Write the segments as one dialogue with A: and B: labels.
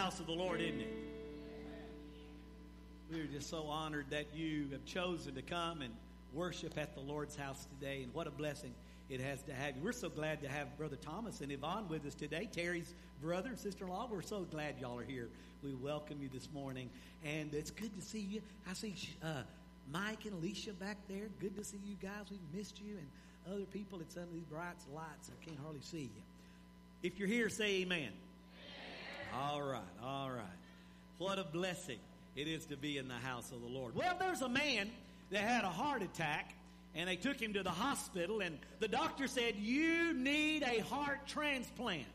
A: house of the Lord, isn't it? We're just so honored that you have chosen to come and worship at the Lord's house today, and what a blessing it has to have you. We're so glad to have Brother Thomas and Yvonne with us today, Terry's brother and sister in law. We're so glad y'all are here. We welcome you this morning, and it's good to see you. I see uh, Mike and Alicia back there. Good to see you guys. We've missed you, and other people at some of these bright lights. I can't hardly see you. If you're here, say amen. All right, all right. What a blessing it is to be in the house of the Lord. Well, there's a man that had a heart attack and they took him to the hospital and the doctor said, you need a heart transplant.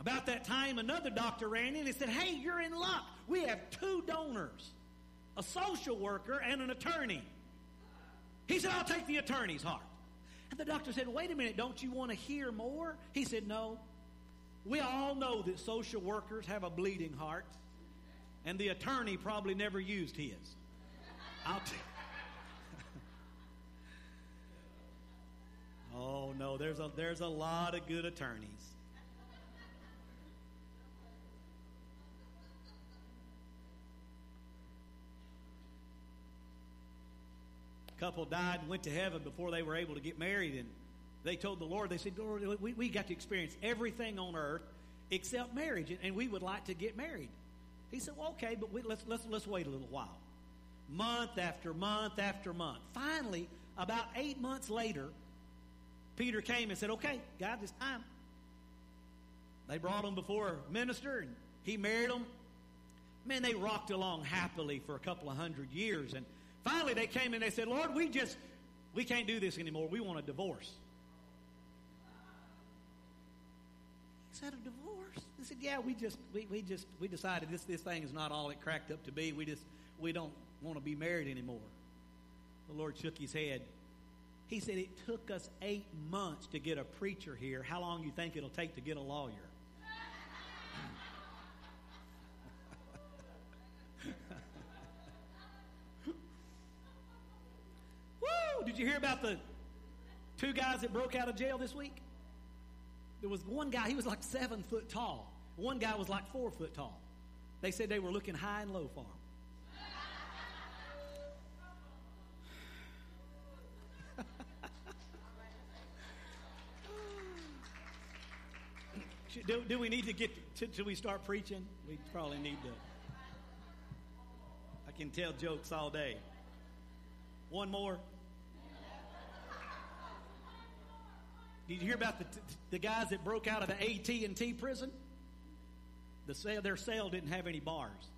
A: About that time, another doctor ran in and said, hey, you're in luck. We have two donors, a social worker and an attorney. He said, I'll take the attorney's heart. And the doctor said, wait a minute, don't you want to hear more? He said, no. We all know that social workers have a bleeding heart and the attorney probably never used his. I'll tell you. Oh no, there's a there's a lot of good attorneys. couple died and went to heaven before they were able to get married and they told the Lord, they said, Lord, we, we got to experience everything on earth except marriage, and, we would like to get married. He said, well, okay, but we, let's, let's, let's wait a little while. Month after month after month. Finally, about eight months later, Peter came and said, okay, God, it's time. They brought him before a minister, and he married them. Man, they rocked along happily for a couple of hundred years. And finally, they came and they said, Lord, we just, we can't do this anymore. We want a divorce. He said, a divorce? They said, "Yeah, we just we, we just we decided this this thing is not all it cracked up to be. We just we don't want to be married anymore." The Lord shook his head. He said, "It took us eight months to get a preacher here. How long you think it'll take to get a lawyer?" Woo! Did you hear about the two guys that broke out of jail this week? There was one guy, he was like seven foot tall. One guy was like four foot tall. They said they were looking high and low for him. do, do we need to get, to, should we start preaching? We probably need to. I can tell jokes all day. One more. Did you hear about the, the guys that broke out of the AT&T prison? The cell, their cell didn't have any bars.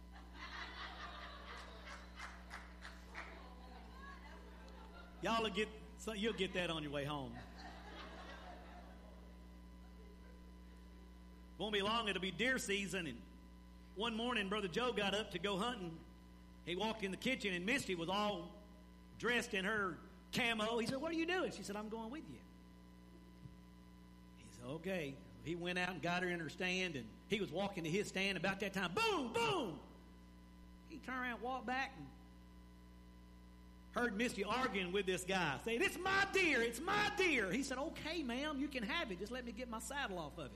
A: Y'all will get so you'll get that on your way home. Won't be long, it'll be deer season and one morning Brother Joe got up to go hunting. He walked in the kitchen and Misty was all dressed in her camo. He said, What are you doing? She said, I'm going with you. Okay. He went out and got her in her stand and he was walking to his stand about that time. Boom, boom. He turned around, walked back, and heard Misty arguing with this guy, saying, It's my deer, it's my deer. He said, Okay, ma'am, you can have it. Just let me get my saddle off of it.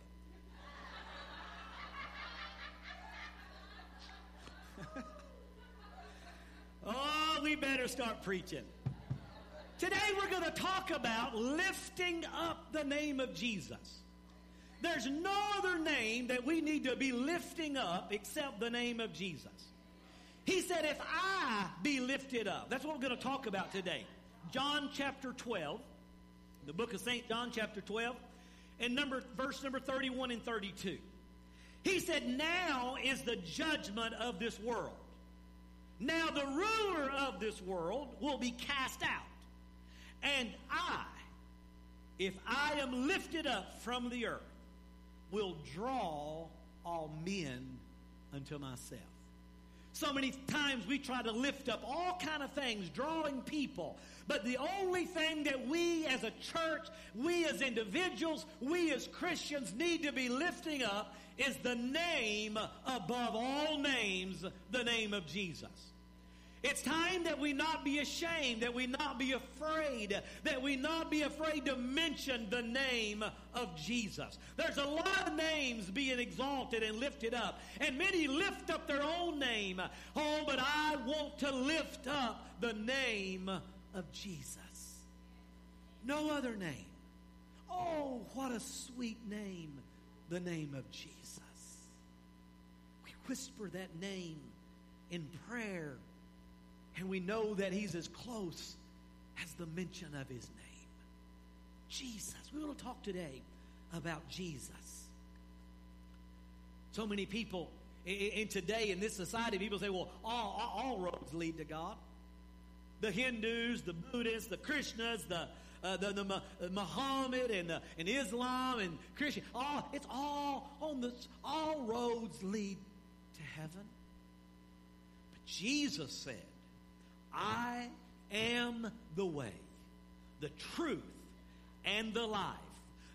A: oh, we better start preaching. Today we're going to talk about lifting up the name of Jesus. There's no other name that we need to be lifting up except the name of Jesus. He said, if I be lifted up. That's what we're going to talk about today. John chapter 12, the book of St. John chapter 12, and number, verse number 31 and 32. He said, now is the judgment of this world. Now the ruler of this world will be cast out. And I, if I am lifted up from the earth, will draw all men unto myself. So many times we try to lift up all kind of things, drawing people. But the only thing that we as a church, we as individuals, we as Christians need to be lifting up is the name above all names, the name of Jesus. It's time that we not be ashamed, that we not be afraid, that we not be afraid to mention the name of Jesus. There's a lot of names being exalted and lifted up, and many lift up their own name. Oh, but I want to lift up the name of Jesus. No other name. Oh, what a sweet name, the name of Jesus. We whisper that name in prayer and we know that he's as close as the mention of his name. Jesus. We want to talk today about Jesus. So many people in today in this society, people say, well, all, all roads lead to God. The Hindus, the Buddhists, the Krishnas, the uh, the, the uh, Muhammad and, uh, and Islam and Christian, all, it's all on the, all roads lead to heaven. But Jesus said, I am the way, the truth, and the life.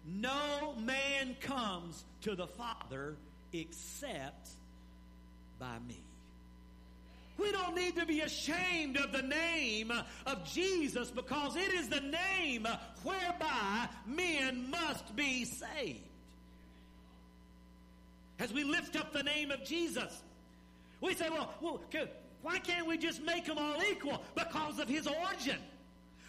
A: No man comes to the Father except by me. We don't need to be ashamed of the name of Jesus because it is the name whereby men must be saved. As we lift up the name of Jesus, we say, well, well why can't we just make them all equal? Because of his origin,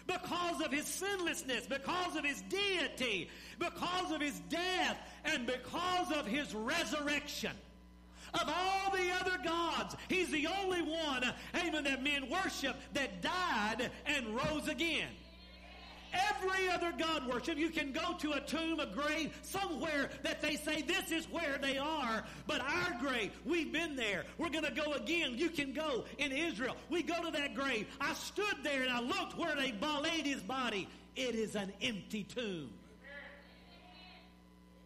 A: because of his sinlessness, because of his deity, because of his death, and because of his resurrection. Of all the other gods, he's the only one, amen, that men worship that died and rose again. Every other God worship, you can go to a tomb, a grave, somewhere that they say this is where they are. But our grave, we've been there. We're going to go again. You can go in Israel. We go to that grave. I stood there and I looked where they laid his body. It is an empty tomb.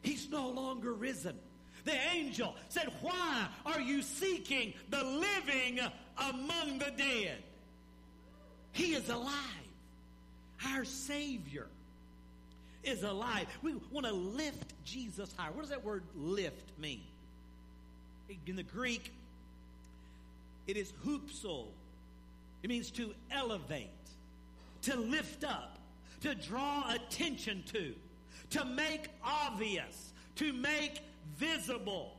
A: He's no longer risen. The angel said, Why are you seeking the living among the dead? He is alive. Our Savior is alive. We want to lift Jesus higher. What does that word lift mean? In the Greek, it is hupsol. It means to elevate, to lift up, to draw attention to, to make obvious, to make visible.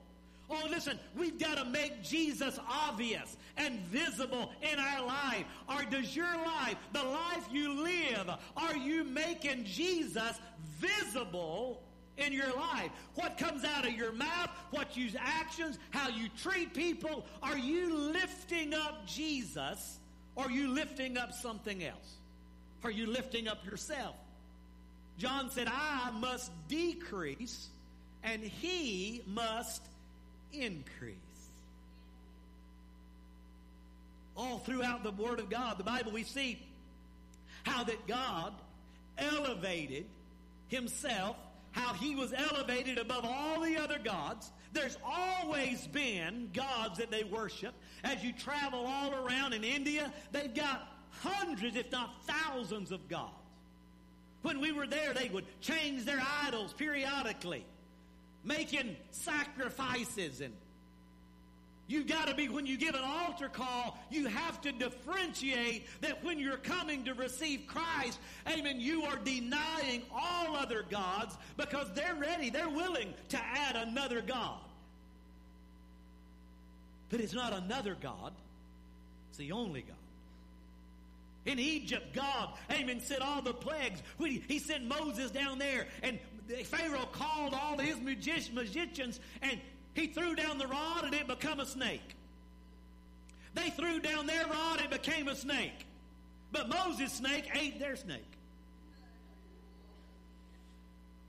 A: Oh, listen, we've got to make Jesus obvious and visible in our life. Or does your life, the life you live, are you making Jesus visible in your life? What comes out of your mouth, what you actions, how you treat people, are you lifting up Jesus or are you lifting up something else? Are you lifting up yourself? John said, I must decrease and he must increase. All throughout the Word of God, the Bible, we see how that God elevated himself, how he was elevated above all the other gods. There's always been gods that they worship. As you travel all around in India, they've got hundreds, if not thousands, of gods. When we were there, they would change their idols periodically making sacrifices and you got to be, when you give an altar call, you have to differentiate that when you're coming to receive Christ, amen, you are denying all other gods because they're ready, they're willing to add another God. But it's not another God, it's the only God. In Egypt, God, amen, sent all the plagues. He sent Moses down there, and Pharaoh called all his magicians and he threw down the rod and it became a snake. They threw down their rod and it became a snake. But Moses' snake ate their snake.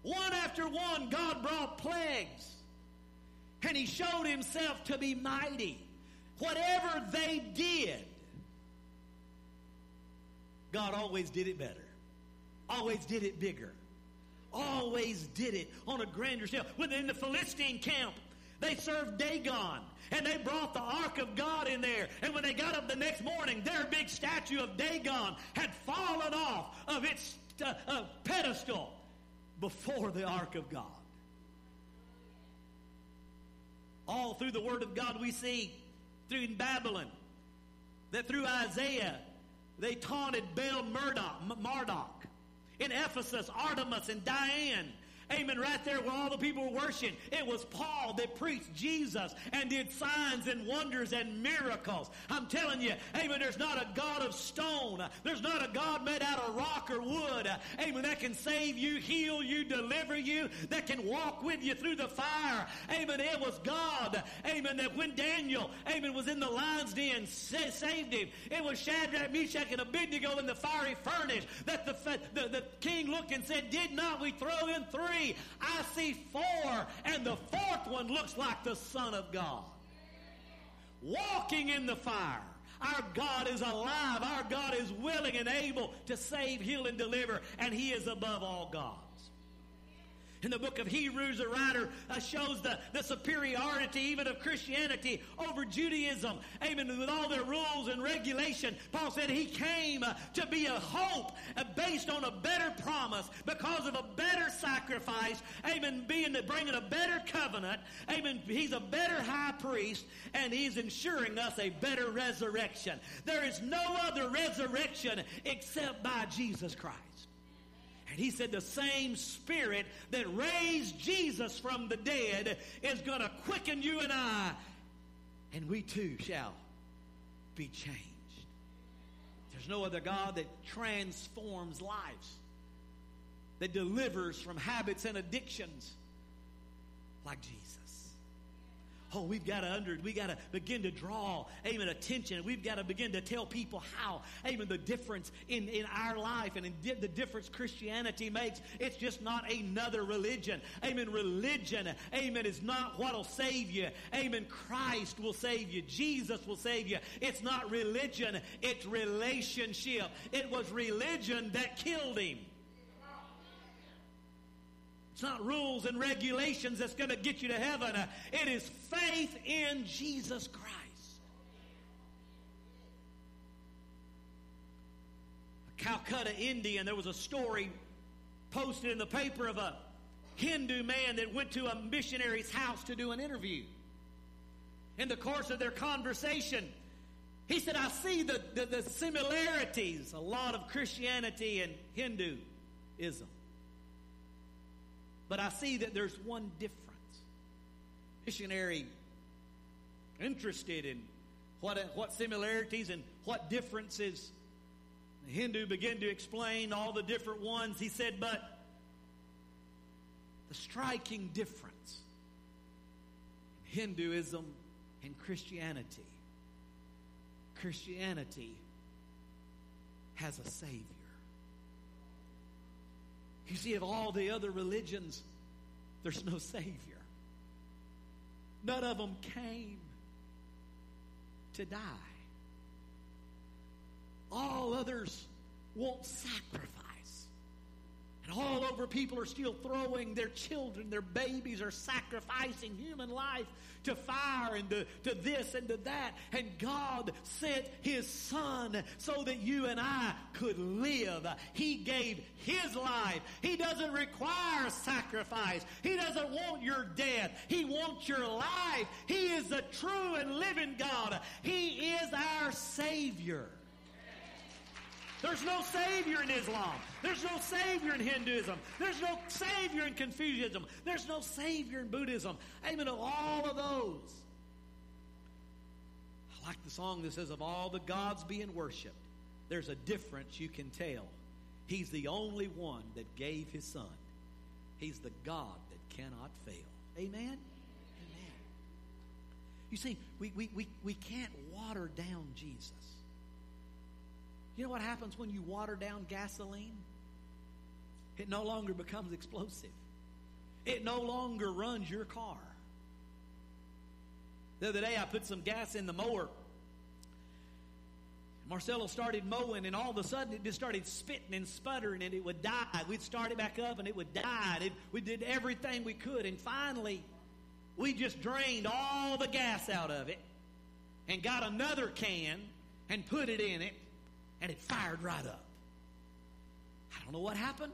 A: One after one, God brought plagues. And he showed himself to be mighty. Whatever they did, God always did it better. Always did it bigger always did it on a grander scale. Within the Philistine camp, they served Dagon. And they brought the ark of God in there. And when they got up the next morning, their big statue of Dagon had fallen off of its uh, uh, pedestal before the ark of God. All through the Word of God, we see through in Babylon that through Isaiah they taunted Baal Murdoch, Marduk. In Ephesus, Artemis and Diane Amen. Right there where all the people were worshiping, it was Paul that preached Jesus and did signs and wonders and miracles. I'm telling you, amen, there's not a God of stone. There's not a God made out of rock or wood. Amen. That can save you, heal you, deliver you, that can walk with you through the fire. Amen. It was God. Amen. That when Daniel, amen, was in the lion's den, saved him. It was Shadrach, Meshach, and Abednego in the fiery furnace that the, the, the king looked and said, Did not we throw in three? Three, I see four, and the fourth one looks like the Son of God. Walking in the fire. Our God is alive. Our God is willing and able to save, heal, and deliver, and He is above all gods. In the book of Hebrews, the writer uh, shows the, the superiority even of Christianity over Judaism. Amen. With all their rules and regulation, Paul said he came uh, to be a hope uh, based on a better promise because of a better sacrifice. Amen. Being bringing a better covenant. Amen. He's a better high priest and he's ensuring us a better resurrection. There is no other resurrection except by Jesus Christ. And he said the same spirit that raised Jesus from the dead is going to quicken you and I, and we too shall be changed. There's no other God that transforms lives, that delivers from habits and addictions like Jesus. Oh, we've got to under, we got to begin to draw, amen, attention. We've got to begin to tell people how, amen, the difference in, in our life and in di- the difference Christianity makes. It's just not another religion. Amen. Religion, amen, is not what'll save you. Amen. Christ will save you. Jesus will save you. It's not religion, it's relationship. It was religion that killed him. It's not rules and regulations that's going to get you to heaven. It is faith in Jesus Christ. A Calcutta, India, and there was a story posted in the paper of a Hindu man that went to a missionary's house to do an interview. In the course of their conversation, he said, I see the, the, the similarities, a lot of Christianity and Hinduism. But I see that there's one difference. Missionary interested in what, what similarities and what differences. The Hindu began to explain all the different ones. He said, but the striking difference in Hinduism and Christianity Christianity has a Savior. You see, of all the other religions, there's no Savior. None of them came to die. All others won't sacrifice. And all over, people are still throwing their children, their babies are sacrificing human life to fire and to, to this and to that. And God sent His Son so that you and I could live. He gave His life. He doesn't require sacrifice. He doesn't want your death. He wants your life. He is the true and living God. He is our Savior. There's no Savior in Islam. There's no Savior in Hinduism. There's no Savior in Confucianism. There's no Savior in Buddhism. Amen. Of all of those. I like the song that says, Of all the gods being worshiped, there's a difference you can tell. He's the only one that gave his son. He's the God that cannot fail. Amen? Amen. You see, we, we, we, we can't water down Jesus. You know what happens when you water down gasoline? It no longer becomes explosive. It no longer runs your car. The other day I put some gas in the mower. Marcelo started mowing, and all of a sudden it just started spitting and sputtering, and it would die. We'd start it back up, and it would die. It, we did everything we could, and finally, we just drained all the gas out of it and got another can and put it in it and it fired right up. I don't know what happened.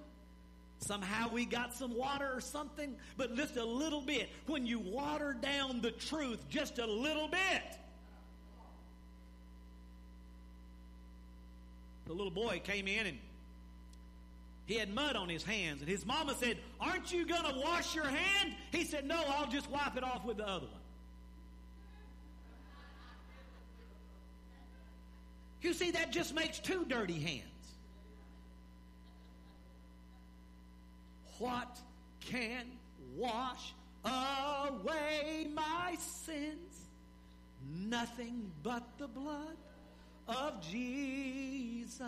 A: Somehow we got some water or something, but just a little bit. When you water down the truth just a little bit, the little boy came in and he had mud on his hands. And his mama said, Aren't you going to wash your hand? He said, No, I'll just wipe it off with the other one. You see, that just makes two dirty hands. What can wash away my sins? Nothing but the blood of Jesus.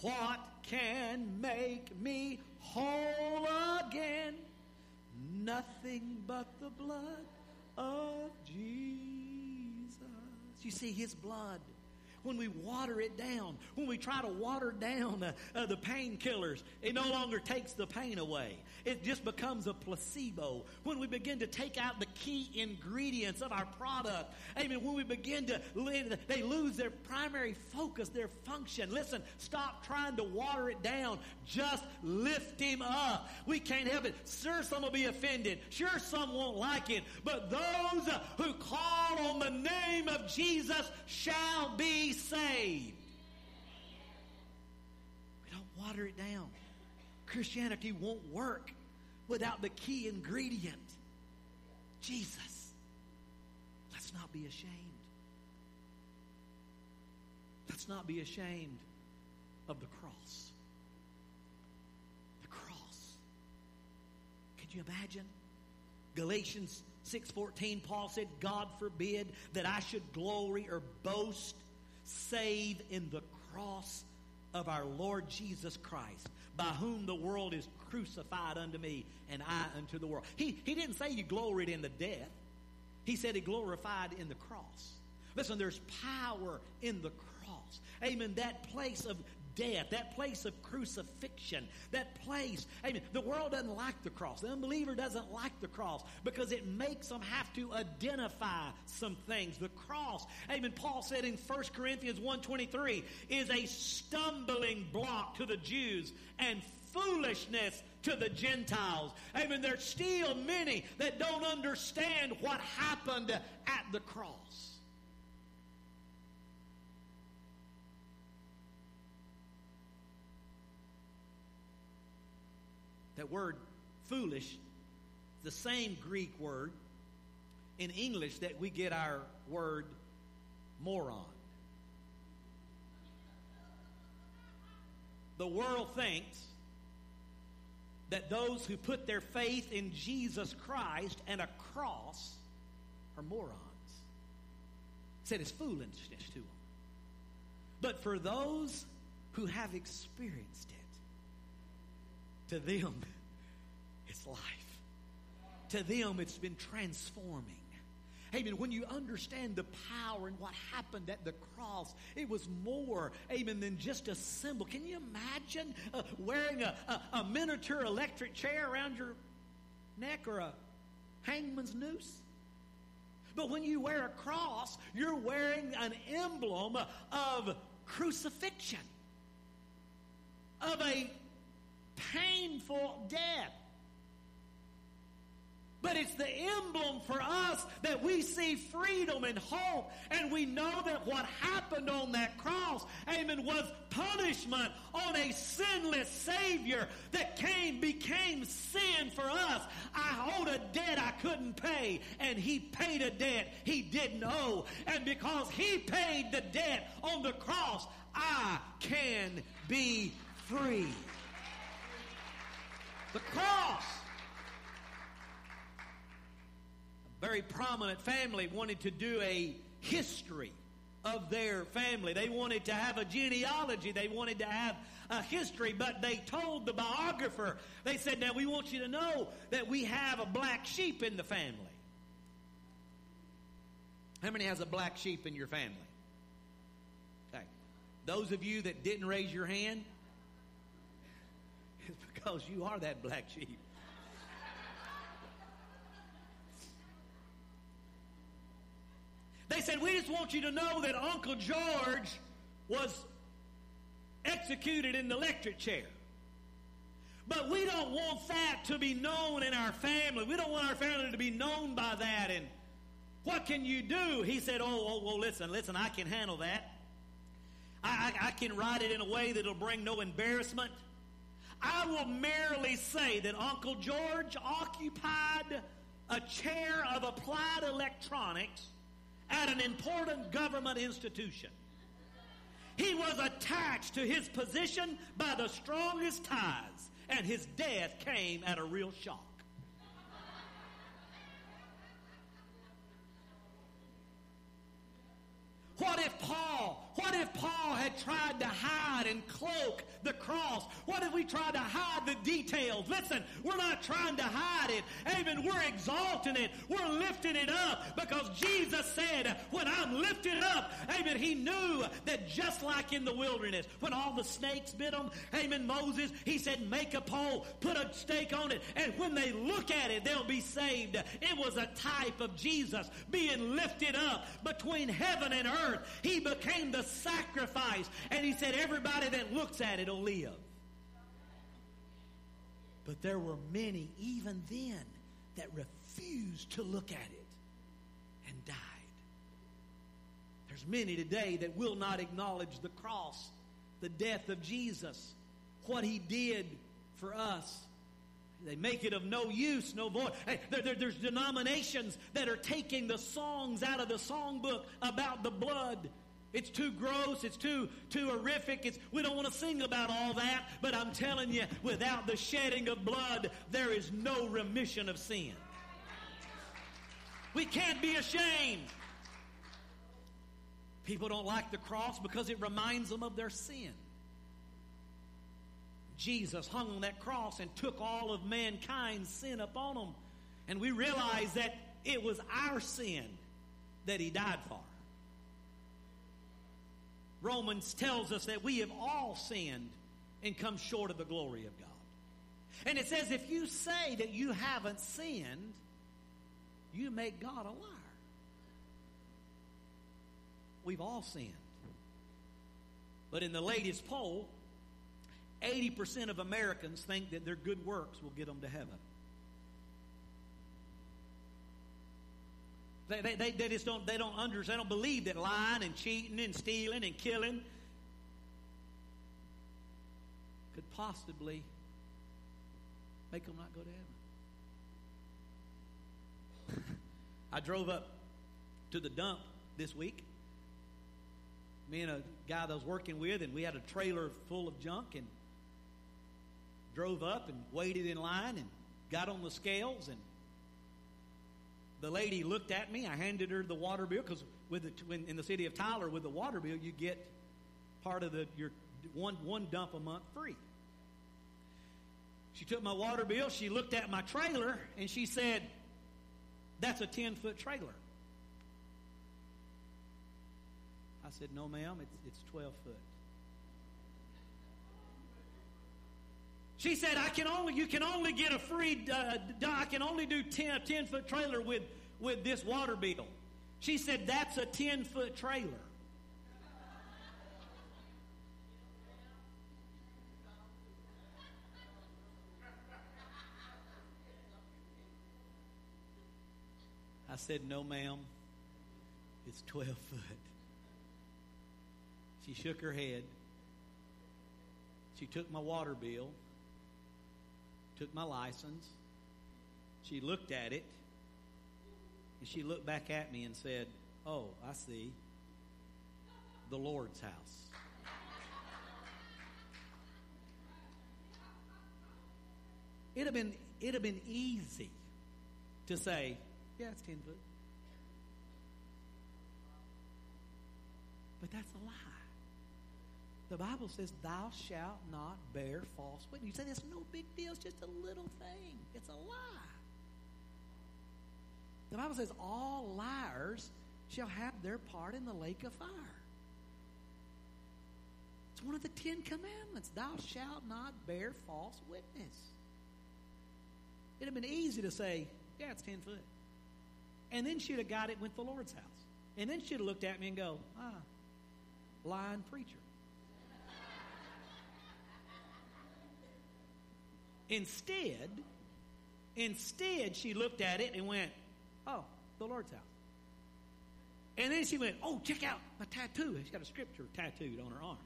A: What can make me whole again? Nothing but the blood of Jesus. You see, His blood when we water it down, when we try to water down uh, uh, the painkillers, it no longer takes the pain away. It just becomes a placebo. When we begin to take out the key ingredients of our product, amen, when we begin to, they lose their primary focus, their function. Listen, stop trying to water it down. Just lift him up. We can't help it. Sure, some will be offended. Sure, some won't like it. But those who call on the name of Jesus shall be saved. We don't water it down. Christianity won't work without the key ingredient Jesus. Let's not be ashamed. Let's not be ashamed of the cross. The cross. Can you imagine? Galatians 6:14 Paul said, "God forbid that I should glory or boast save in the cross of our Lord Jesus Christ, by whom the world is crucified unto me and I unto the world. He, he didn't say he gloried in the death. He said he glorified in the cross. Listen, there's power in the cross. Amen. That place of death, that place of crucifixion, that place. Amen. The world doesn't like the cross. The unbeliever doesn't like the cross because it makes them have to identify some things. The cross, amen. Paul said in 1 Corinthians 1.23, is a stumbling block to the Jews and foolishness to the Gentiles. Amen. There's still many that don't understand what happened at the cross. That word foolish, the same Greek word in English that we get our word moron. The world thinks that those who put their faith in Jesus Christ and a cross are morons. Said it's foolishness to them. But for those who have experienced it, to them, it's life. To them, it's been transforming. Amen. When you understand the power and what happened at the cross, it was more, amen, than just a symbol. Can you imagine uh, wearing a, a, a miniature electric chair around your neck or a hangman's noose? But when you wear a cross, you're wearing an emblem of crucifixion, of a painful death. But it's the emblem for us that we see freedom and hope. And we know that what happened on that cross, amen, was punishment on a sinless Savior that came, became sin for us. I owed a debt I couldn't pay, and He paid a debt He didn't owe. And because He paid the debt on the cross, I can be free the cross. A very prominent family wanted to do a history of their family. They wanted to have a genealogy. They wanted to have a history, but they told the biographer, they said, Now we want you to know that we have a black sheep in the family. How many has a black sheep in your family? Okay. Those of you that didn't raise your hand, because you are that black sheep. They said, We just want you to know that Uncle George was executed in the electric chair. But we don't want that to be known in our family. We don't want our family to be known by that. And what can you do? He said, Oh, oh, well, listen, listen, I can handle that. I, I, I can write it in a way that'll bring no embarrassment. I will merely say that Uncle George occupied a chair of applied electronics at an important government institution. He was attached to his position by the strongest ties, and his death came at a real shock. What if Paul what if Paul had tried to hide and cloak the cross? What if we tried to hide the details? Listen, we're not trying to hide it. Amen. We're exalting it. We're lifting it up because Jesus said, when I'm lifted up, amen, he knew that just like in the wilderness, when all the snakes bit him, amen, Moses, he said, make a pole, put a stake on it, and when they look at it, they'll be saved. It was a type of Jesus being lifted up between heaven and earth. He became the sacrifice. And he said, everybody that looks at it will live. But there were many, even then, that refused to look at it and died. There's many today that will not acknowledge the cross, the death of Jesus, what he did for us. They make it of no use, no voice. Hey, there, there, there's denominations that are taking the songs out of the songbook about the blood it's too gross. It's too, too horrific. It's, we don't want to sing about all that. But I'm telling you, without the shedding of blood, there is no remission of sin. We can't be ashamed. People don't like the cross because it reminds them of their sin. Jesus hung on that cross and took all of mankind's sin upon him. And we realize that it was our sin that he died for. Romans tells us that we have all sinned and come short of the glory of God. And it says if you say that you haven't sinned, you make God a liar. We've all sinned. But in the latest poll, 80% of Americans think that their good works will get them to heaven. They, they, they, they just don't, they don't understand, they don't believe that lying and cheating and stealing and killing could possibly make them not go to heaven. I drove up to the dump this week. Me and a guy that I was working with, and we had a trailer full of junk, and drove up and waited in line and got on the scales and the lady looked at me. I handed her the water bill because with the, in the city of Tyler, with the water bill, you get part of the your one one dump a month free. She took my water bill. She looked at my trailer and she said, "That's a ten foot trailer." I said, "No, ma'am. It's it's twelve foot." She said, I can only, you can only get a free, uh, I can only do 10, a 10 foot trailer with, with this water bill. She said, that's a 10 foot trailer. I said, no, ma'am. It's 12 foot. She shook her head. She took my water bill took my license. She looked at it, and she looked back at me and said, Oh, I see. The Lord's house. It'd have been, it'd have been easy to say, Yeah, it's 10 foot. But that's a lie. The Bible says, Thou shalt not bear false witness. You say, That's no big deal. It's just a little thing. It's a lie. The Bible says, All liars shall have their part in the lake of fire. It's one of the Ten Commandments. Thou shalt not bear false witness. It'd have been easy to say, Yeah, it's 10 foot. And then she'd have got it with the Lord's house. And then she'd have looked at me and go, Ah, lying preacher. Instead, instead, she looked at it and went, Oh, the Lord's house. And then she went, Oh, check out my tattoo. She's got a scripture tattooed on her arm.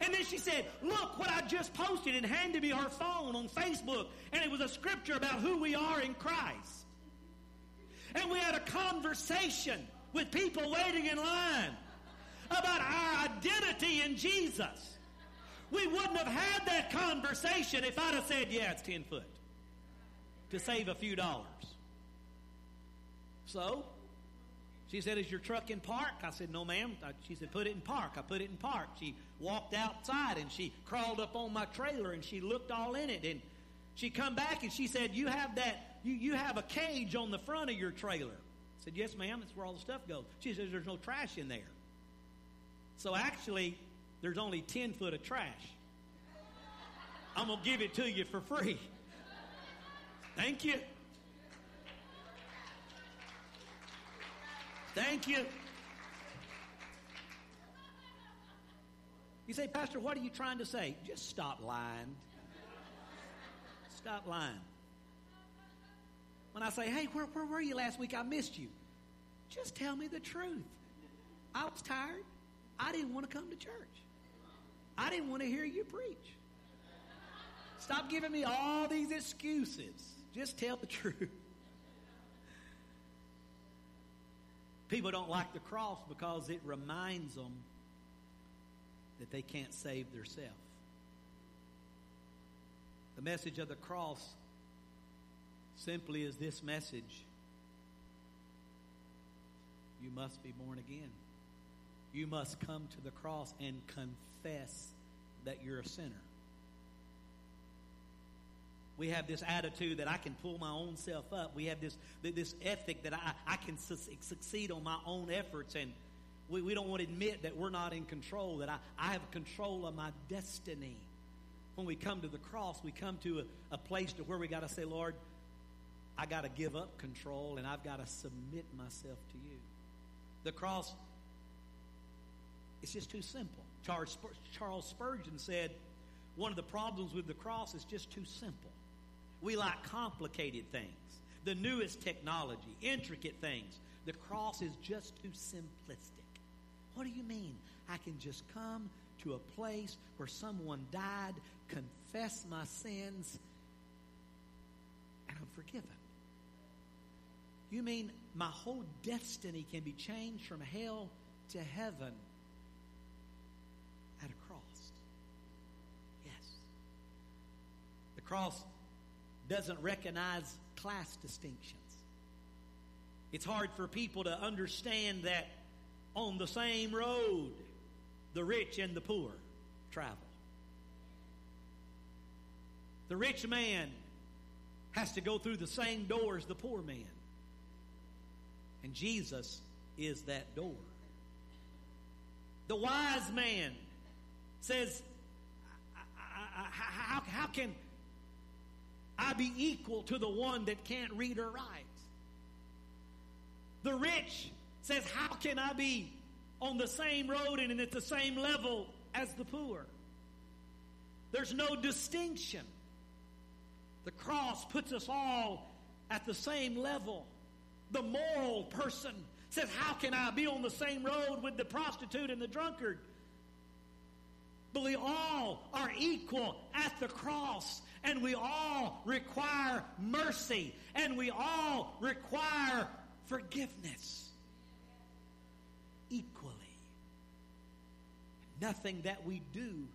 A: And then she said, Look what I just posted and handed me her phone on Facebook. And it was a scripture about who we are in Christ. And we had a conversation with people waiting in line about our identity in Jesus. We wouldn't have had that conversation if I'd have said, Yeah, it's 10 foot to save a few dollars. So, she said, Is your truck in park? I said, No, ma'am. She said, Put it in park. I put it in park. She walked outside and she crawled up on my trailer and she looked all in it. And she come back and she said, You have that, you, you have a cage on the front of your trailer. I said, Yes, ma'am. That's where all the stuff goes. She says, There's no trash in there. So actually, there's only 10 foot of trash. I'm going to give it to you for free. Thank you. Thank you. You say, Pastor, what are you trying to say? Just stop lying. Stop lying. When I say, hey, where, where were you last week? I missed you. Just tell me the truth. I was tired. I didn't want to come to church. I didn't want to hear you preach. Stop giving me all these excuses. Just tell the truth. People don't like the cross because it reminds them that they can't save themselves. The message of the cross simply is this message you must be born again. You must come to the cross and confess that you're a sinner. We have this attitude that I can pull my own self up. We have this, this ethic that I, I can su- succeed on my own efforts. And we, we don't want to admit that we're not in control, that I, I have control of my destiny. When we come to the cross, we come to a, a place to where we got to say, Lord, I got to give up control and I've got to submit myself to you. The cross, it's just too simple. Charles, Charles Spurgeon said, one of the problems with the cross is just too simple. We like complicated things, the newest technology, intricate things. The cross is just too simplistic. What do you mean? I can just come to a place where someone died, confess my sins, and I'm forgiven. You mean my whole destiny can be changed from hell to heaven at a cross? Yes. The cross doesn't recognize class distinctions. It's hard for people to understand that on the same road, the rich and the poor travel. The rich man has to go through the same door as the poor man. And Jesus is that door. The wise man says, how, how can I be equal to the one that can't read or write? The rich says, How can I be on the same road and at the same level as the poor? There's no distinction. The cross puts us all at the same level. The moral person says, How can I be on the same road with the prostitute and the drunkard? But we all are equal at the cross, and we all require mercy, and we all require forgiveness equally. Nothing that we do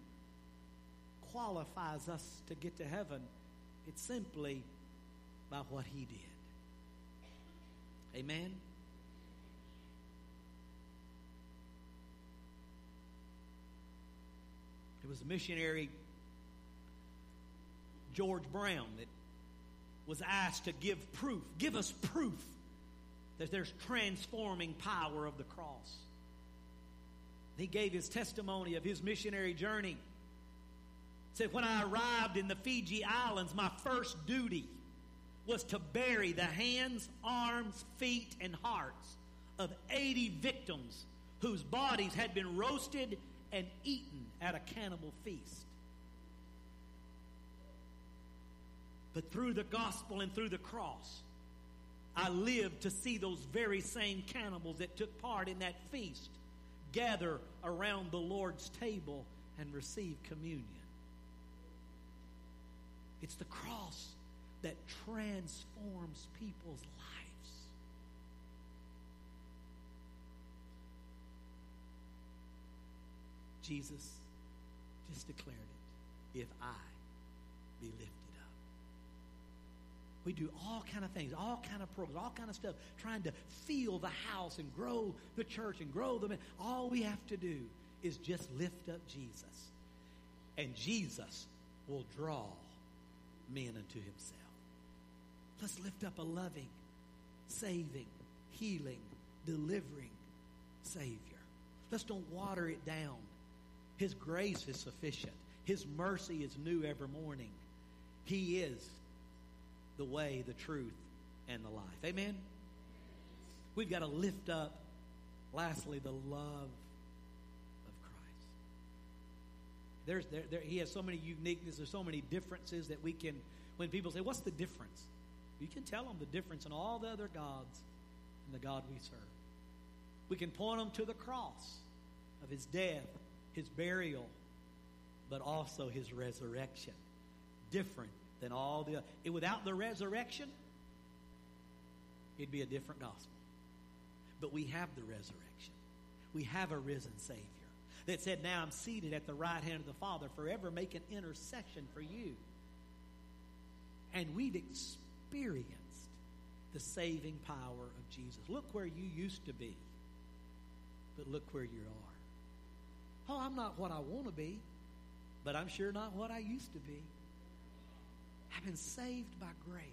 A: qualifies us to get to heaven. It's simply by what he did. Amen? Was missionary, George Brown, that was asked to give proof. Give us proof that there's transforming power of the cross. He gave his testimony of his missionary journey. Said, When I arrived in the Fiji Islands, my first duty was to bury the hands, arms, feet, and hearts of 80 victims whose bodies had been roasted and eaten at a cannibal feast. But through the gospel and through the cross, I lived to see those very same cannibals that took part in that feast gather around the Lord's table and receive communion. It's the cross that transforms people's lives. Jesus just declared it. If I be lifted up. We do all kind of things, all kind of programs, all kind of stuff, trying to fill the house and grow the church and grow the. All we have to do is just lift up Jesus, and Jesus will draw men unto Himself. Let's lift up a loving, saving, healing, delivering Savior. Let's don't water it down. His grace is sufficient. His mercy is new every morning. He is the way, the truth, and the life. Amen? We've got to lift up, lastly, the love of Christ. There's, there, there, he has so many uniqueness, there's so many differences that we can, when people say, What's the difference? You can tell them the difference in all the other gods and the God we serve. We can point them to the cross of his death, his burial, but also his resurrection. Different than all the other. Without the resurrection, it'd be a different gospel. But we have the resurrection. We have a risen Savior that said, Now I'm seated at the right hand of the Father, forever making intercession for you. And we've experienced the saving power of Jesus. Look where you used to be, but look where you are. Oh, I'm not what I want to be but I'm sure not what I used to be. I've been saved by grace.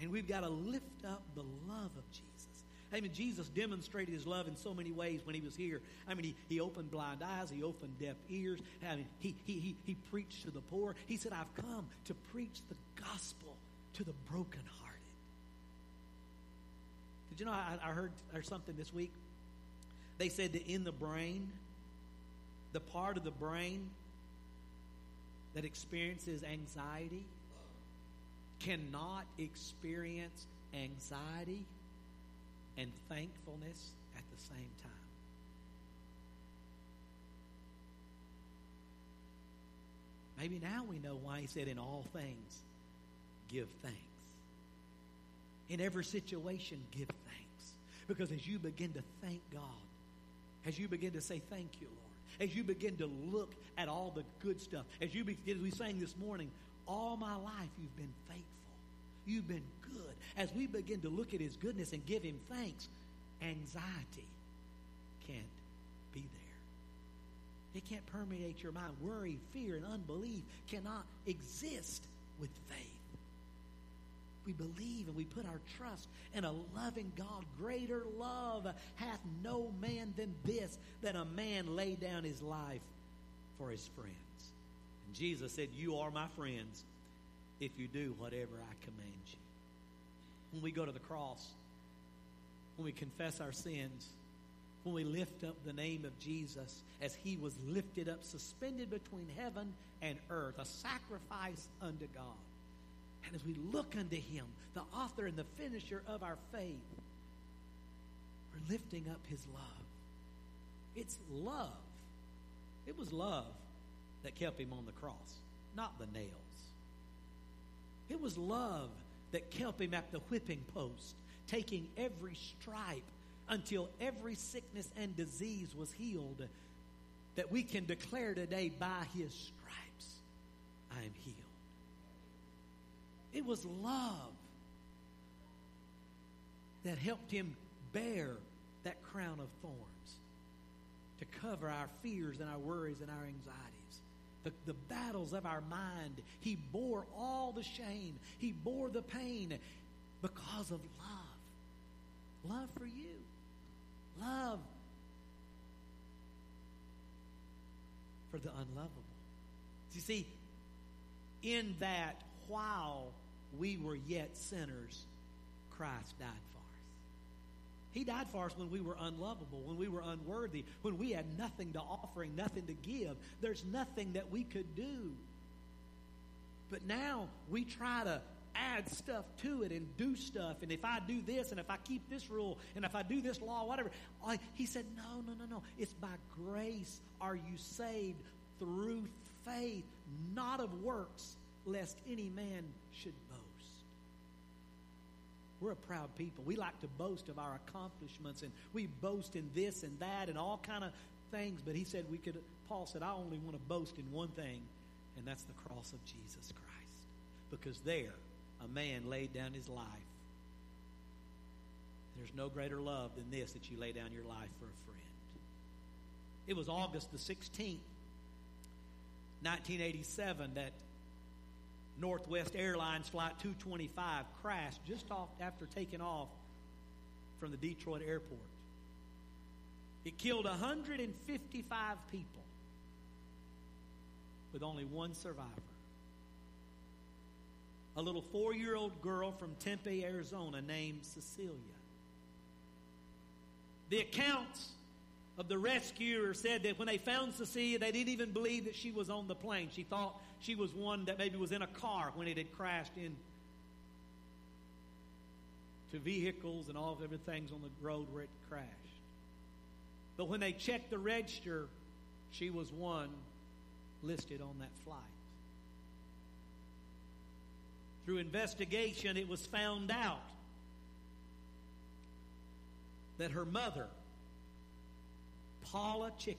A: And we've got to lift up the love of Jesus. I mean, Jesus demonstrated his love in so many ways when he was here. I mean, he, he opened blind eyes, he opened deaf ears. I mean, he, he, he, he preached to the poor. He said, I've come to preach the gospel to the brokenhearted. Did you know, I, I heard there's something this week. They said that in the brain, the part of the brain that experiences anxiety cannot experience anxiety and thankfulness at the same time. Maybe now we know why he said, In all things, give thanks. In every situation, give thanks. Because as you begin to thank God, as you begin to say, Thank you, Lord as you begin to look at all the good stuff, as you begin, as we sang this morning, all my life you've been faithful. You've been good. As we begin to look at his goodness and give him thanks, anxiety can't be there. It can't permeate your mind. Worry, fear, and unbelief cannot exist with faith we believe and we put our trust in a loving God. Greater love hath no man than this, that a man lay down his life for his friends. And Jesus said, You are my friends if you do whatever I command you. When we go to the cross, when we confess our sins, when we lift up the name of Jesus as he was lifted up, suspended between heaven and earth, a sacrifice unto God and as we look unto him, the author and the finisher of our faith, we're lifting up his love. It's love. It was love that kept him on the cross, not the nails. It was love that kept him at the whipping post, taking every stripe until every sickness and disease was healed, that we can declare today by his stripes, I am healed. It was love that helped him bear that crown of thorns to cover our fears and our worries and our anxieties. The, the battles of our mind. He bore all the shame. He bore the pain because of love. Love for you. Love for the unlovable. You see, in that, while we were yet sinners, Christ died for us. He died for us when we were unlovable, when we were unworthy, when we had nothing to offer and nothing to give. There's nothing that we could do. But now we try to add stuff to it and do stuff. And if I do this, and if I keep this rule, and if I do this law, whatever. He said, No, no, no, no. It's by grace are you saved through faith, not of works, lest any man should boast. We're a proud people. We like to boast of our accomplishments and we boast in this and that and all kind of things. But he said we could, Paul said, I only want to boast in one thing, and that's the cross of Jesus Christ. Because there, a man laid down his life. There's no greater love than this that you lay down your life for a friend. It was August the 16th, 1987, that Northwest Airlines Flight 225 crashed just off after taking off from the Detroit airport. It killed 155 people with only one survivor. A little four year old girl from Tempe, Arizona named Cecelia. The accounts of the rescuer said that when they found Cecelia, they didn't even believe that she was on the plane. She thought she was one that maybe was in a car when it had crashed in to vehicles and all of everything's on the road where it crashed. But when they checked the register, she was one listed on that flight. Through investigation, it was found out that her mother, Paula Chicken,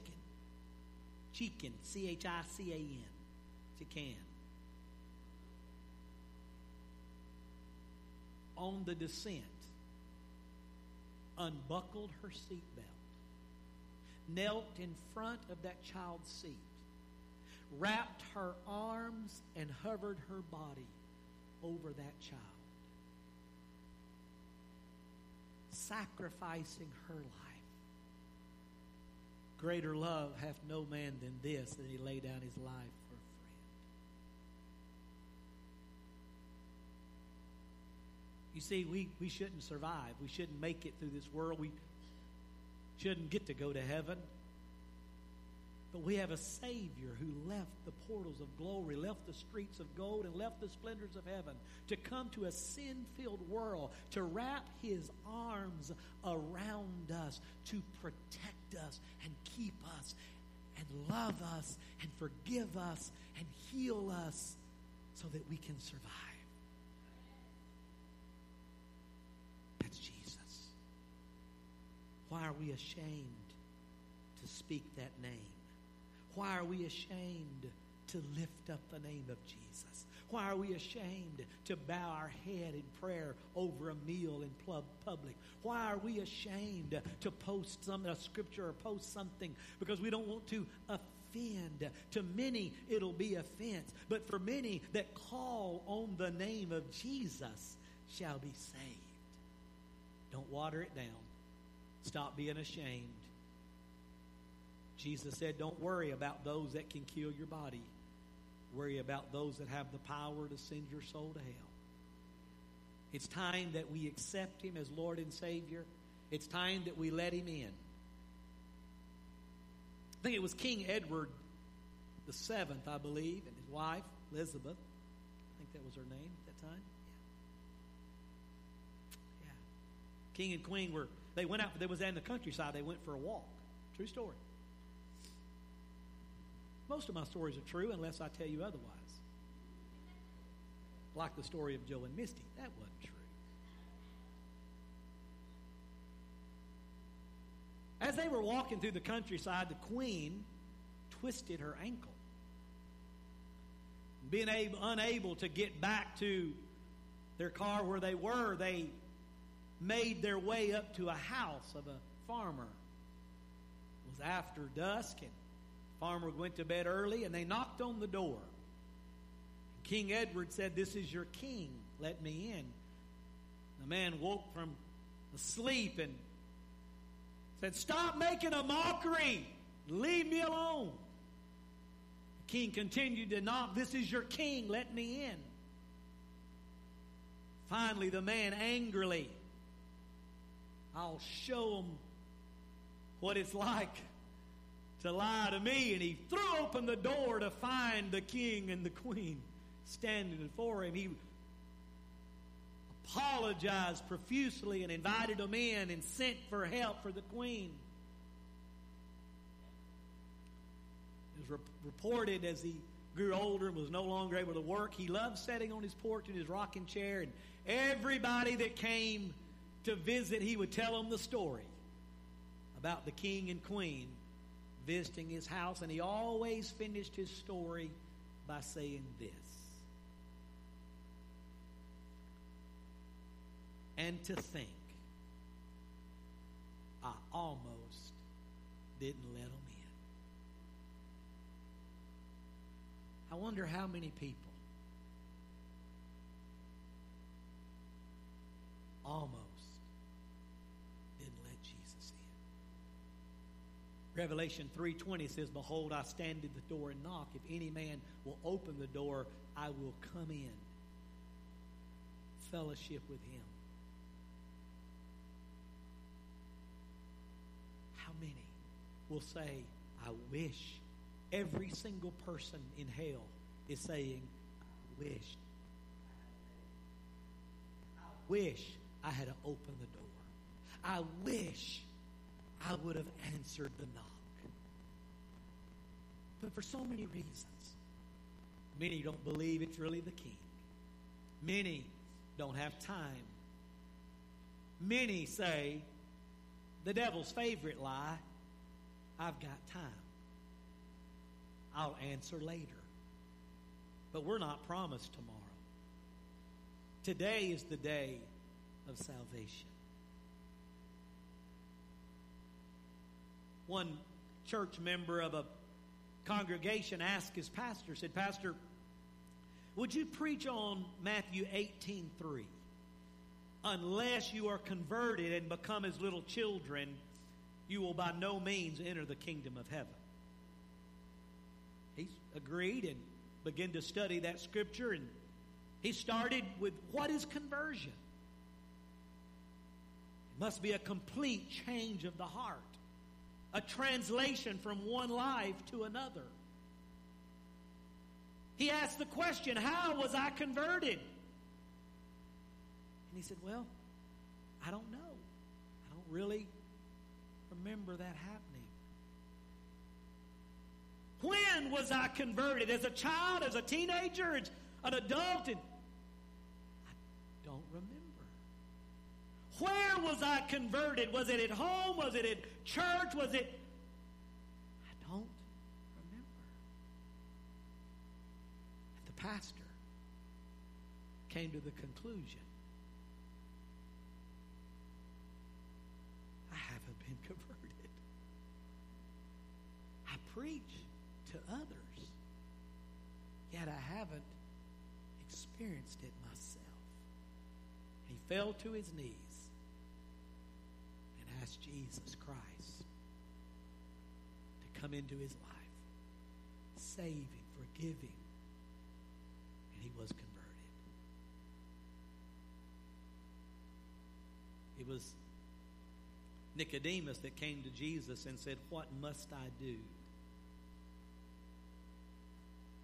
A: Chicken, C H I C A N, you can. On the descent, unbuckled her seatbelt, knelt in front of that child's seat, wrapped her arms and hovered her body over that child, sacrificing her life. Greater love hath no man than this, that he lay down his life You see, we, we shouldn't survive. We shouldn't make it through this world. We shouldn't get to go to heaven. But we have a Savior who left the portals of glory, left the streets of gold, and left the splendors of heaven to come to a sin filled world, to wrap His arms around us, to protect us and keep us and love us and forgive us and heal us so that we can survive. Why are we ashamed to speak that name? Why are we ashamed to lift up the name of Jesus? Why are we ashamed to bow our head in prayer over a meal in public? Why are we ashamed to post some a scripture or post something because we don't want to offend? To many it'll be offense, but for many that call on the name of Jesus shall be saved. Don't water it down. Stop being ashamed. Jesus said, Don't worry about those that can kill your body. Worry about those that have the power to send your soul to hell. It's time that we accept Him as Lord and Savior. It's time that we let Him in. I think it was King Edward the seventh, I believe, and his wife, Elizabeth. I think that was her name at that time. Yeah. yeah. King and Queen were they went out, they was in the countryside, they went for a walk. True story. Most of my stories are true unless I tell you otherwise. Like the story of Joe and Misty. That wasn't true. As they were walking through the countryside, the queen twisted her ankle. Being able, unable to get back to their car where they were, they made their way up to a house of a farmer. It was after dusk, and the farmer went to bed early, and they knocked on the door. King Edward said, This is your king. Let me in. The man woke from sleep and said, Stop making a mockery. Leave me alone. The king continued to knock. This is your king. Let me in. Finally, the man angrily I'll show them what it's like to lie to me. And he threw open the door to find the king and the queen standing before him. He apologized profusely and invited them in and sent for help for the queen. It was re- reported as he grew older and was no longer able to work, he loved sitting on his porch in his rocking chair, and everybody that came to visit, he would tell them the story about the king and queen visiting his house, and he always finished his story by saying this. And to think, I almost didn't let them in. I wonder how many people almost didn't let Jesus in. Revelation 3:20 says, "Behold, I stand at the door and knock. If any man will open the door, I will come in, fellowship with him." How many will say, "I wish"? Every single person in hell is saying, "I wish." I wish I had opened the door. I wish I would have answered the knock. But for so many reasons, many don't believe it's really the king. Many don't have time. Many say the devil's favorite lie I've got time. I'll answer later. But we're not promised tomorrow. Today is the day of salvation. One church member of a congregation asked his pastor, said, Pastor, would you preach on Matthew 18 3? Unless you are converted and become as little children, you will by no means enter the kingdom of heaven. He agreed and began to study that scripture, and he started with what is conversion? It must be a complete change of the heart, a translation from one life to another. He asked the question, How was I converted? And he said, Well, I don't know. I don't really remember that happening. When was I converted? As a child, as a teenager, as an adult? And I don't remember. Where was I converted? Was it at home? Was it at church? Was it. I don't remember. And the pastor came to the conclusion I haven't been converted. I preach to others, yet I haven't experienced it myself. He fell to his knees Jesus Christ to come into his life, saving, forgiving, and he was converted. It was Nicodemus that came to Jesus and said, What must I do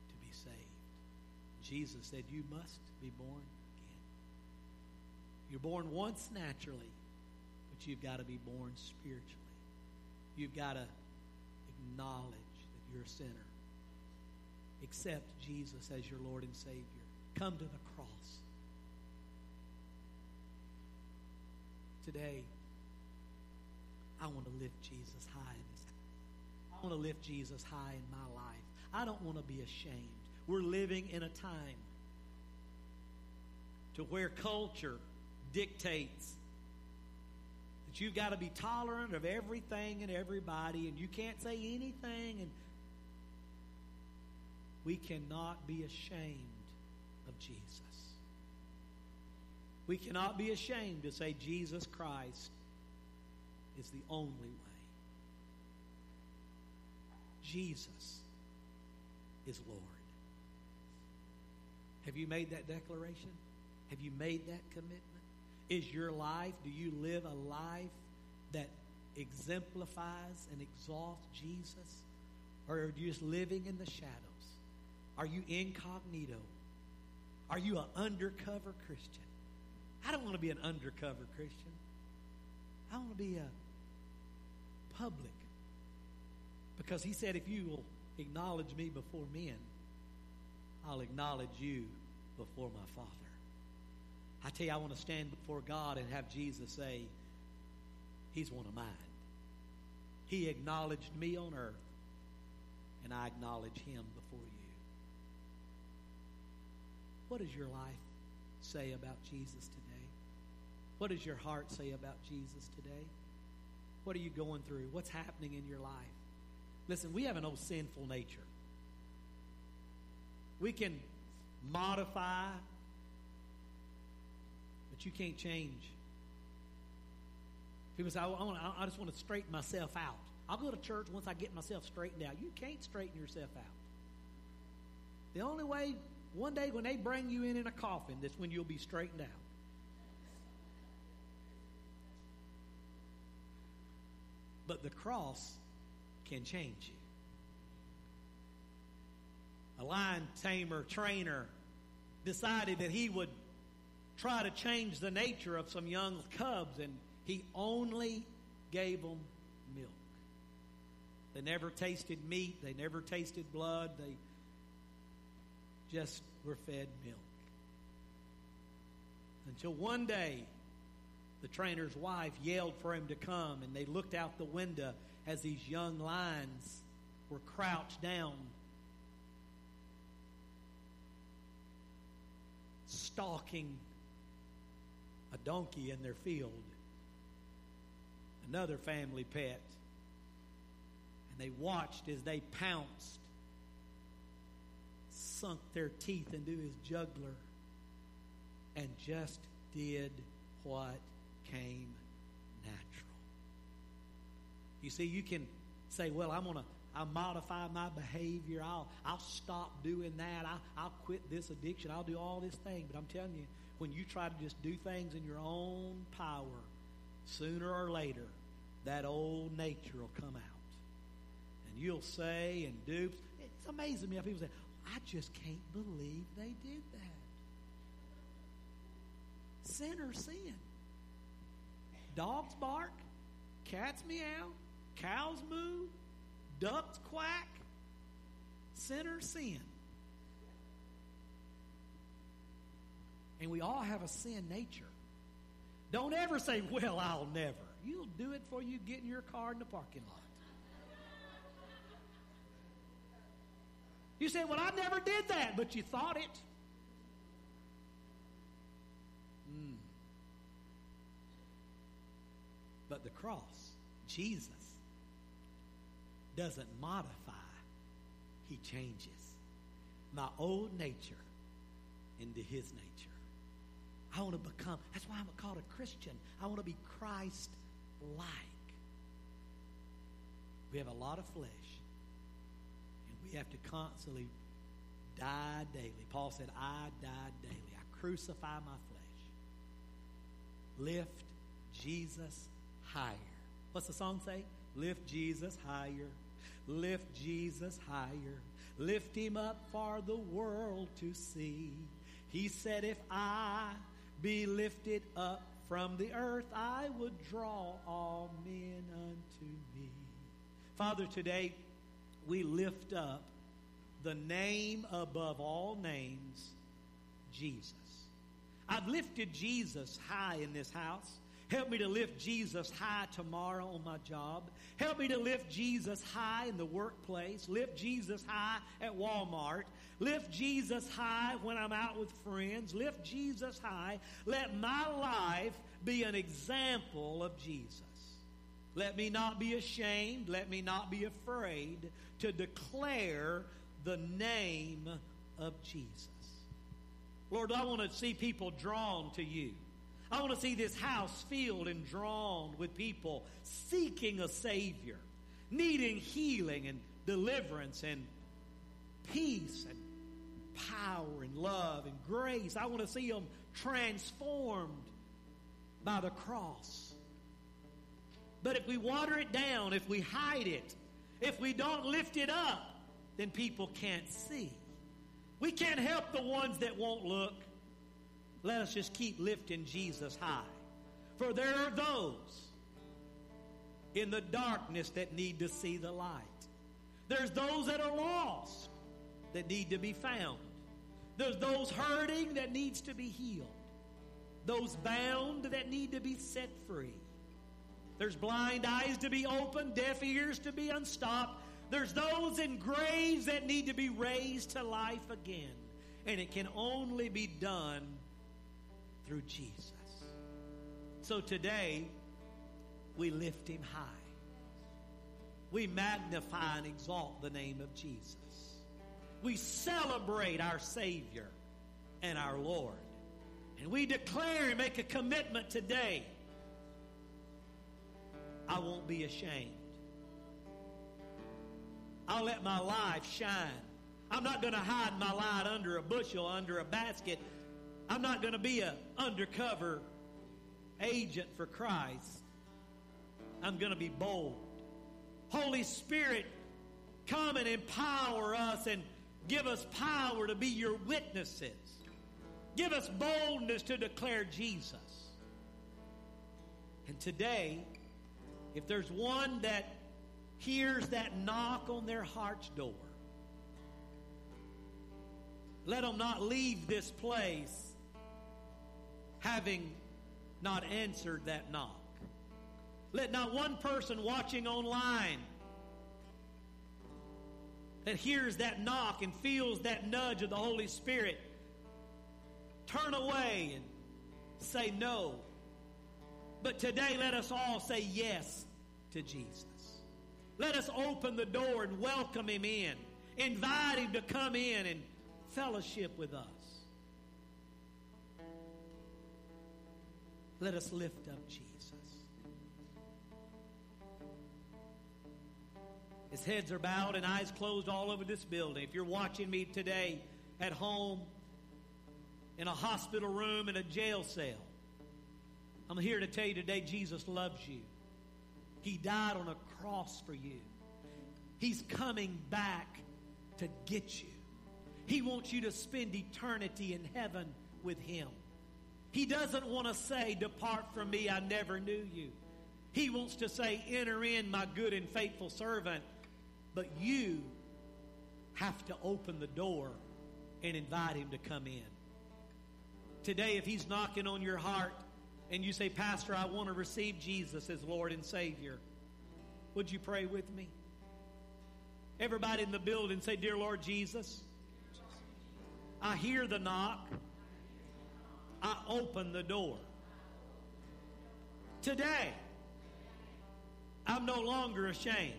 A: to be saved? Jesus said, You must be born again. You're born once naturally, but you've got to be born spiritually. You've got to acknowledge that you're a sinner. Accept Jesus as your Lord and Savior. Come to the cross. Today, I want to lift Jesus high in this. I want to lift Jesus high in my life. I don't want to be ashamed. We're living in a time to where culture dictates that you've got to be tolerant of everything and everybody and you can't say anything and we cannot be ashamed of Jesus. We cannot be ashamed to say Jesus Christ is the only way. Jesus is Lord. Have you made that declaration? Have you made that commitment? Is your life, do you live a life that exemplifies and exalts Jesus? Or are you just living in the shadows? Are you incognito? Are you an undercover Christian? I don't want to be an undercover Christian. I want to be a public. Because he said, if you will acknowledge me before men, I'll acknowledge you before my Father. I tell you, I want to stand before God and have Jesus say, He's one of mine. He acknowledged me on earth, and I acknowledge Him before you. What does your life say about Jesus today? What does your heart say about Jesus today? What are you going through? What's happening in your life? Listen, we have an old sinful nature. We can modify, but you can't change. People say, I, want, I just want to straighten myself out. I'll go to church once I get myself straightened out. You can't straighten yourself out. The only way one day when they bring you in in a coffin, that's when you'll be straightened out. But the cross can change you. A lion tamer, trainer, decided that he would try to change the nature of some young cubs, and he only gave them milk. They never tasted meat, they never tasted blood, they just were fed milk. Until one day, the trainer's wife yelled for him to come, and they looked out the window as these young lions were crouched down, stalking donkey in their field, another family pet. And they watched as they pounced sunk their teeth into his jugular and just did what came natural. You see, you can say, well, I'm going to I'll modify my behavior. I'll, I'll stop doing that. I, I'll quit this addiction. I'll do all this thing. But I'm telling you, when you try to just do things in your own power, sooner or later, that old nature will come out. And you'll say and do. It's amazing me how people say, I just can't believe they did that. Sin or sin. Dogs bark, cats meow, cows moo, ducks quack. Sinner sin. And we all have a sin nature. Don't ever say, Well, I'll never. You'll do it before you get in your car in the parking lot. You say, Well, I never did that, but you thought it. Mm. But the cross, Jesus, doesn't modify, He changes my old nature into His nature. I want to become, that's why I'm called a Christian. I want to be Christ like. We have a lot of flesh. And we have to constantly die daily. Paul said, I die daily. I crucify my flesh. Lift Jesus higher. What's the song say? Lift Jesus higher. Lift Jesus higher. Lift him up for the world to see. He said, If I be lifted up from the earth, I would draw all men unto me. Father, today, we lift up the name above all names, Jesus. I've lifted Jesus high in this house. Help me to lift Jesus high tomorrow on my job. Help me to lift Jesus high in the workplace. Lift Jesus high at Walmart. Lift Jesus high when I'm out with friends. Lift Jesus high. Let my life be an example of Jesus. Let me not be ashamed. Let me not be afraid to declare the name of Jesus. Lord, I want to see people drawn to you. I want to see this house filled and drawn with people seeking a Savior, needing healing and deliverance and peace and power and love and grace. I want to see them transformed by the cross. But if we water it down, if we hide it, if we don't lift it up, then people can't see. We can't help the ones that won't look. let us just keep lifting Jesus high. For there are those in the darkness that need to see the light. There's those that are lost that need to be found. There's those hurting that needs to be healed. Those bound that need to be set free. There's blind eyes to be opened, deaf ears to be unstopped. There's those in graves that need to be raised to life again. And it can only be done through Jesus. So today, we lift him high. We magnify and exalt the name of Jesus. We celebrate our Savior and our Lord. And we declare and make a commitment today. I won't be ashamed. I'll let my life shine. I'm not going to hide my light under a bushel, under a basket. I'm not going to be an undercover agent for Christ. I'm going to be bold. Holy Spirit, come and empower us and give us power to be your witnesses. Give us boldness to declare Jesus. And today, if there's one that hears that knock on their heart's door, let them not leave this place having not answered that knock. Let not one person watching online that hears that knock and feels that nudge of the Holy Spirit turn away and say no. But today, let us all say yes to Jesus. Let us open the door and welcome him in, invite him to come in and fellowship with us. Let us lift up Jesus. His heads are bowed and eyes closed all over this building. If you're watching me today at home, in a hospital room, in a jail cell, I'm here to tell you today Jesus loves you. He died on a cross for you. He's coming back to get you. He wants you to spend eternity in heaven with Him. He doesn't want to say, Depart from me, I never knew you. He wants to say, Enter in, my good and faithful servant. But you have to open the door and invite him to come in. Today, if he's knocking on your heart and you say, Pastor, I want to receive Jesus as Lord and Savior, would you pray with me? Everybody in the building say, Dear Lord Jesus, I hear the knock. I open the door. Today, I'm no longer ashamed.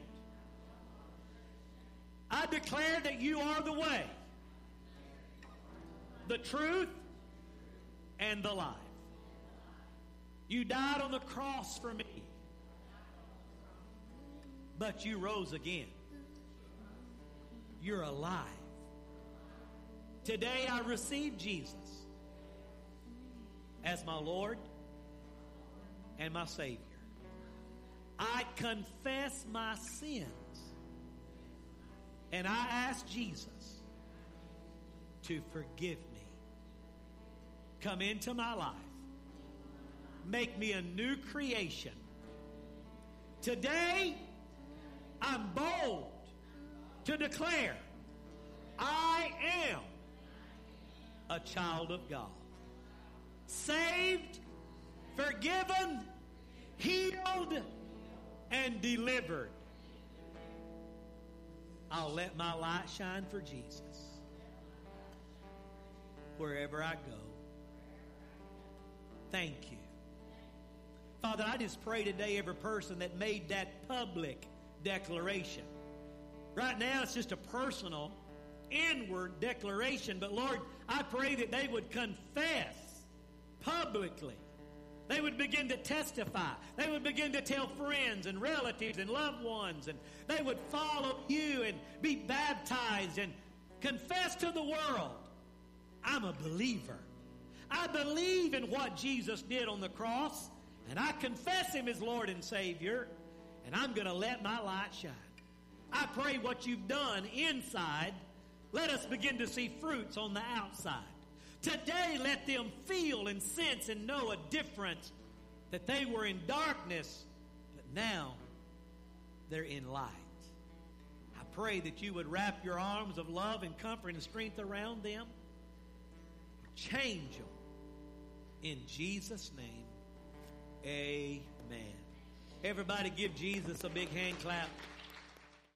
A: I declare that you are the way, the truth, and the life. You died on the cross for me, but you rose again. You're alive. Today I receive Jesus as my Lord and my Savior. I confess my sins and I ask Jesus to forgive me. Come into my life. Make me a new creation. Today, I'm bold to declare I am a child of God. Saved, forgiven, healed, and delivered I'll let my light shine for Jesus wherever I go. Thank you. Father, I just pray today every person that made that public declaration. Right now, it's just a personal, inward declaration. But Lord, I pray that they would confess publicly they would begin to testify. They would begin to tell friends and relatives and loved ones, and they would follow you and be baptized and confess to the world I'm a believer. I believe in what Jesus did on the cross, and I confess Him as Lord and Savior, and I'm going to let my light shine. I pray what you've done inside, let us begin to see fruits on the outside. Today, let them feel and sense and know a difference that they were in darkness, but now they're in light. I pray that you would wrap your arms of love and comfort and strength around them. Change them. In Jesus' name, amen. Everybody give Jesus a big hand clap.